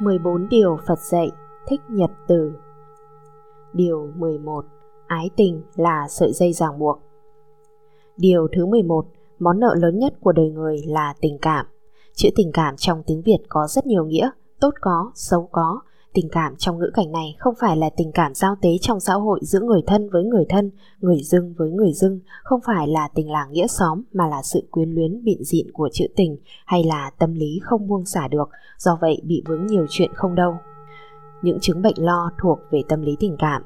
14 điều Phật dạy thích nhật từ. Điều 11 Ái tình là sợi dây ràng buộc. Điều thứ 11 Món nợ lớn nhất của đời người là tình cảm. Chữ tình cảm trong tiếng Việt có rất nhiều nghĩa Tốt có, xấu có Tình cảm trong ngữ cảnh này không phải là tình cảm giao tế trong xã hội giữa người thân với người thân, người dưng với người dưng, không phải là tình làng nghĩa xóm mà là sự quyến luyến bịn dịn của chữ tình hay là tâm lý không buông xả được, do vậy bị vướng nhiều chuyện không đâu. Những chứng bệnh lo thuộc về tâm lý tình cảm.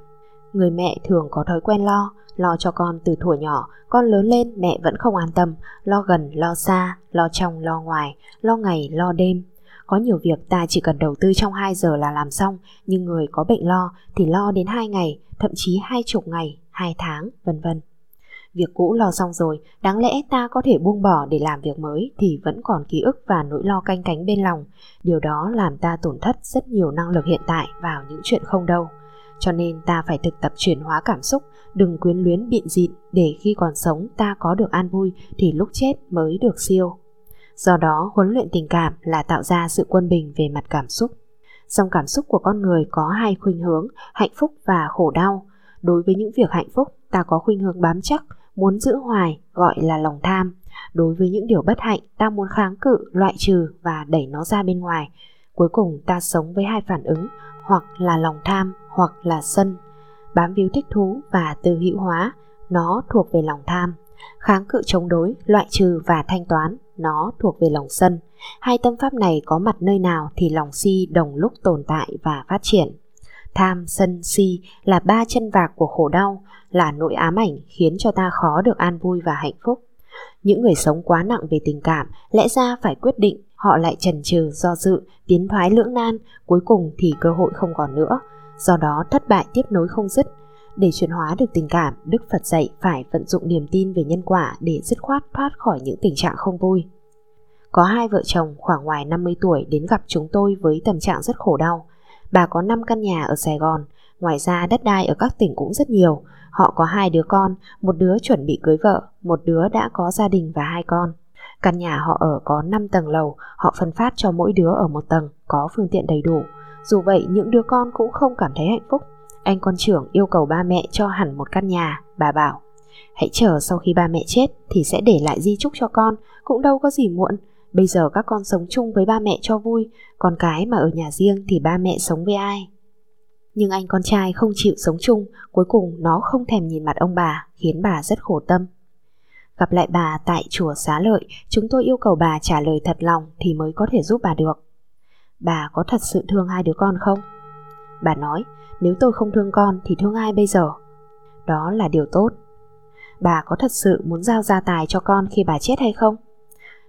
Người mẹ thường có thói quen lo, lo cho con từ thuở nhỏ, con lớn lên mẹ vẫn không an tâm, lo gần, lo xa, lo trong, lo ngoài, lo ngày, lo đêm, có nhiều việc ta chỉ cần đầu tư trong 2 giờ là làm xong, nhưng người có bệnh lo thì lo đến 2 ngày, thậm chí hai chục ngày, 2 tháng, vân vân. Việc cũ lo xong rồi, đáng lẽ ta có thể buông bỏ để làm việc mới thì vẫn còn ký ức và nỗi lo canh cánh bên lòng. Điều đó làm ta tổn thất rất nhiều năng lực hiện tại vào những chuyện không đâu. Cho nên ta phải thực tập chuyển hóa cảm xúc, đừng quyến luyến biện dịn để khi còn sống ta có được an vui thì lúc chết mới được siêu. Do đó, huấn luyện tình cảm là tạo ra sự quân bình về mặt cảm xúc. Dòng cảm xúc của con người có hai khuynh hướng, hạnh phúc và khổ đau. Đối với những việc hạnh phúc, ta có khuynh hướng bám chắc, muốn giữ hoài, gọi là lòng tham. Đối với những điều bất hạnh, ta muốn kháng cự, loại trừ và đẩy nó ra bên ngoài. Cuối cùng ta sống với hai phản ứng, hoặc là lòng tham, hoặc là sân. Bám víu thích thú và tư hữu hóa, nó thuộc về lòng tham. Kháng cự chống đối, loại trừ và thanh toán nó thuộc về lòng sân. Hai tâm pháp này có mặt nơi nào thì lòng si đồng lúc tồn tại và phát triển. Tham, sân, si là ba chân vạc của khổ đau, là nỗi ám ảnh khiến cho ta khó được an vui và hạnh phúc. Những người sống quá nặng về tình cảm lẽ ra phải quyết định, họ lại chần chừ do dự, tiến thoái lưỡng nan, cuối cùng thì cơ hội không còn nữa. Do đó thất bại tiếp nối không dứt, để chuyển hóa được tình cảm, Đức Phật dạy phải vận dụng niềm tin về nhân quả để dứt khoát thoát khỏi những tình trạng không vui. Có hai vợ chồng khoảng ngoài 50 tuổi đến gặp chúng tôi với tâm trạng rất khổ đau. Bà có 5 căn nhà ở Sài Gòn, ngoài ra đất đai ở các tỉnh cũng rất nhiều. Họ có hai đứa con, một đứa chuẩn bị cưới vợ, một đứa đã có gia đình và hai con. Căn nhà họ ở có 5 tầng lầu, họ phân phát cho mỗi đứa ở một tầng, có phương tiện đầy đủ. Dù vậy, những đứa con cũng không cảm thấy hạnh phúc anh con trưởng yêu cầu ba mẹ cho hẳn một căn nhà, bà bảo. Hãy chờ sau khi ba mẹ chết thì sẽ để lại di chúc cho con, cũng đâu có gì muộn. Bây giờ các con sống chung với ba mẹ cho vui, còn cái mà ở nhà riêng thì ba mẹ sống với ai? Nhưng anh con trai không chịu sống chung, cuối cùng nó không thèm nhìn mặt ông bà, khiến bà rất khổ tâm. Gặp lại bà tại chùa Xá Lợi, chúng tôi yêu cầu bà trả lời thật lòng thì mới có thể giúp bà được. Bà có thật sự thương hai đứa con không? Bà nói, nếu tôi không thương con thì thương ai bây giờ? Đó là điều tốt. Bà có thật sự muốn giao gia tài cho con khi bà chết hay không?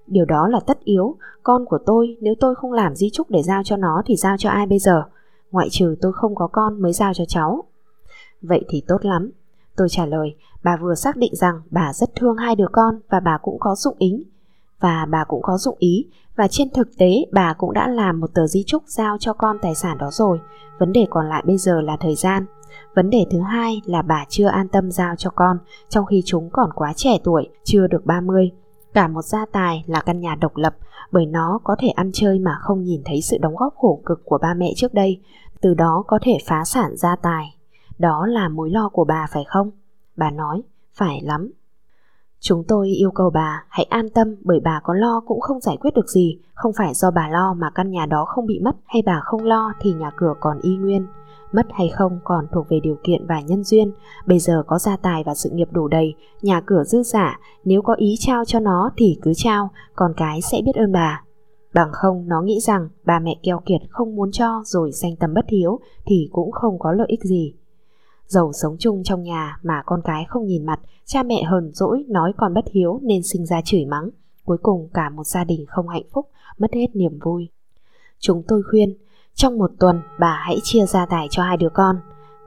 Điều đó là tất yếu, con của tôi nếu tôi không làm di trúc để giao cho nó thì giao cho ai bây giờ? Ngoại trừ tôi không có con mới giao cho cháu. Vậy thì tốt lắm. Tôi trả lời, bà vừa xác định rằng bà rất thương hai đứa con và bà cũng có dụng ý. Và bà cũng có dụng ý. Và trên thực tế, bà cũng đã làm một tờ di chúc giao cho con tài sản đó rồi. Vấn đề còn lại bây giờ là thời gian. Vấn đề thứ hai là bà chưa an tâm giao cho con, trong khi chúng còn quá trẻ tuổi, chưa được 30 cả một gia tài là căn nhà độc lập, bởi nó có thể ăn chơi mà không nhìn thấy sự đóng góp khổ cực của ba mẹ trước đây. Từ đó có thể phá sản gia tài. Đó là mối lo của bà, phải không? Bà nói, phải lắm. Chúng tôi yêu cầu bà hãy an tâm bởi bà có lo cũng không giải quyết được gì, không phải do bà lo mà căn nhà đó không bị mất hay bà không lo thì nhà cửa còn y nguyên. Mất hay không còn thuộc về điều kiện và nhân duyên, bây giờ có gia tài và sự nghiệp đủ đầy, nhà cửa dư giả, nếu có ý trao cho nó thì cứ trao, còn cái sẽ biết ơn bà. Bằng không nó nghĩ rằng bà mẹ keo kiệt không muốn cho rồi sanh tâm bất hiếu thì cũng không có lợi ích gì. Giàu sống chung trong nhà mà con cái không nhìn mặt, cha mẹ hờn dỗi nói con bất hiếu nên sinh ra chửi mắng. Cuối cùng cả một gia đình không hạnh phúc, mất hết niềm vui. Chúng tôi khuyên, trong một tuần bà hãy chia gia tài cho hai đứa con.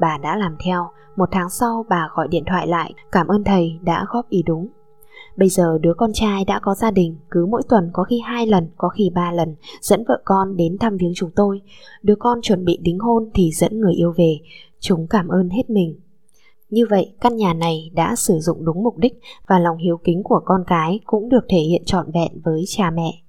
Bà đã làm theo, một tháng sau bà gọi điện thoại lại cảm ơn thầy đã góp ý đúng. Bây giờ đứa con trai đã có gia đình, cứ mỗi tuần có khi hai lần, có khi ba lần, dẫn vợ con đến thăm viếng chúng tôi. Đứa con chuẩn bị đính hôn thì dẫn người yêu về, Chúng cảm ơn hết mình. Như vậy, căn nhà này đã sử dụng đúng mục đích và lòng hiếu kính của con cái cũng được thể hiện trọn vẹn với cha mẹ.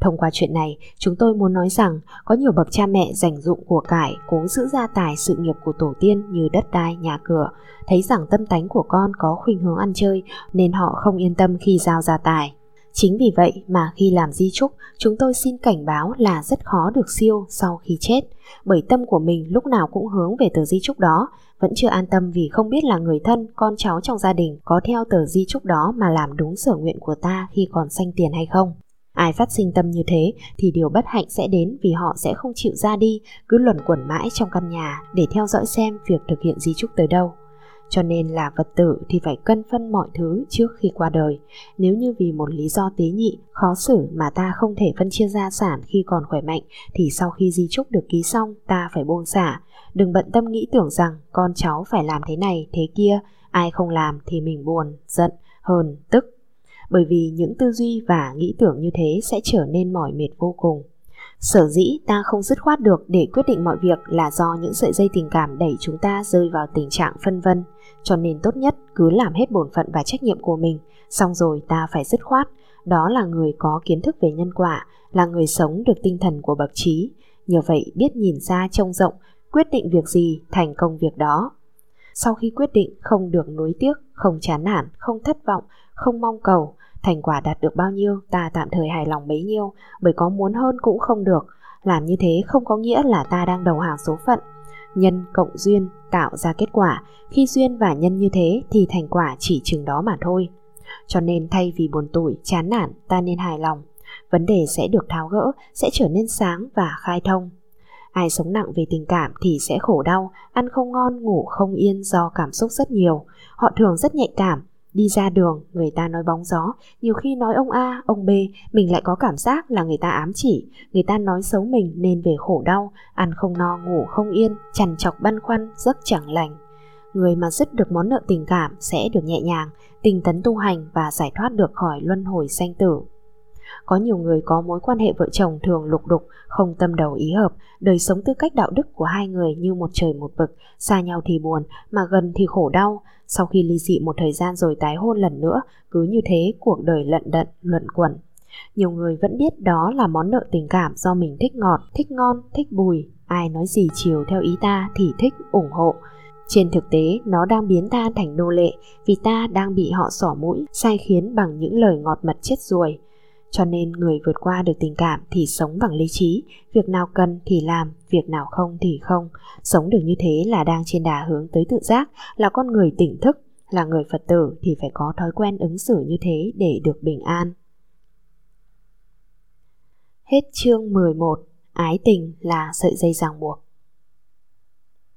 Thông qua chuyện này, chúng tôi muốn nói rằng có nhiều bậc cha mẹ dành dụng của cải cố giữ gia tài sự nghiệp của tổ tiên như đất đai, nhà cửa, thấy rằng tâm tánh của con có khuynh hướng ăn chơi nên họ không yên tâm khi giao gia tài. Chính vì vậy mà khi làm di trúc, chúng tôi xin cảnh báo là rất khó được siêu sau khi chết, bởi tâm của mình lúc nào cũng hướng về tờ di trúc đó, vẫn chưa an tâm vì không biết là người thân, con cháu trong gia đình có theo tờ di trúc đó mà làm đúng sở nguyện của ta khi còn sanh tiền hay không. Ai phát sinh tâm như thế thì điều bất hạnh sẽ đến vì họ sẽ không chịu ra đi, cứ luẩn quẩn mãi trong căn nhà để theo dõi xem việc thực hiện di trúc tới đâu. Cho nên là vật tử thì phải cân phân mọi thứ trước khi qua đời. Nếu như vì một lý do tế nhị, khó xử mà ta không thể phân chia gia sản khi còn khỏe mạnh thì sau khi di trúc được ký xong ta phải buông xả. Đừng bận tâm nghĩ tưởng rằng con cháu phải làm thế này thế kia, ai không làm thì mình buồn, giận, hờn, tức bởi vì những tư duy và nghĩ tưởng như thế sẽ trở nên mỏi mệt vô cùng. Sở dĩ ta không dứt khoát được để quyết định mọi việc là do những sợi dây tình cảm đẩy chúng ta rơi vào tình trạng phân vân, cho nên tốt nhất cứ làm hết bổn phận và trách nhiệm của mình, xong rồi ta phải dứt khoát, đó là người có kiến thức về nhân quả, là người sống được tinh thần của bậc trí, nhờ vậy biết nhìn xa trông rộng, quyết định việc gì thành công việc đó. Sau khi quyết định không được nuối tiếc, không chán nản, không thất vọng, không mong cầu, thành quả đạt được bao nhiêu ta tạm thời hài lòng bấy nhiêu, bởi có muốn hơn cũng không được. Làm như thế không có nghĩa là ta đang đầu hàng số phận. Nhân cộng duyên tạo ra kết quả, khi duyên và nhân như thế thì thành quả chỉ chừng đó mà thôi. Cho nên thay vì buồn tủi, chán nản, ta nên hài lòng. Vấn đề sẽ được tháo gỡ, sẽ trở nên sáng và khai thông. Ai sống nặng về tình cảm thì sẽ khổ đau, ăn không ngon, ngủ không yên do cảm xúc rất nhiều. Họ thường rất nhạy cảm, Đi ra đường, người ta nói bóng gió, nhiều khi nói ông A, ông B, mình lại có cảm giác là người ta ám chỉ, người ta nói xấu mình nên về khổ đau, ăn không no, ngủ không yên, chằn chọc băn khoăn, giấc chẳng lành. Người mà dứt được món nợ tình cảm sẽ được nhẹ nhàng, tinh tấn tu hành và giải thoát được khỏi luân hồi sanh tử. Có nhiều người có mối quan hệ vợ chồng thường lục đục, không tâm đầu ý hợp, đời sống tư cách đạo đức của hai người như một trời một vực, xa nhau thì buồn, mà gần thì khổ đau. Sau khi ly dị một thời gian rồi tái hôn lần nữa, cứ như thế cuộc đời lận đận, luận quẩn. Nhiều người vẫn biết đó là món nợ tình cảm do mình thích ngọt, thích ngon, thích bùi. Ai nói gì chiều theo ý ta thì thích, ủng hộ. Trên thực tế, nó đang biến ta thành nô lệ vì ta đang bị họ xỏ mũi, sai khiến bằng những lời ngọt mật chết ruồi. Cho nên người vượt qua được tình cảm thì sống bằng lý trí, việc nào cần thì làm, việc nào không thì không. Sống được như thế là đang trên đà hướng tới tự giác, là con người tỉnh thức, là người Phật tử thì phải có thói quen ứng xử như thế để được bình an. Hết chương 11, ái tình là sợi dây ràng buộc.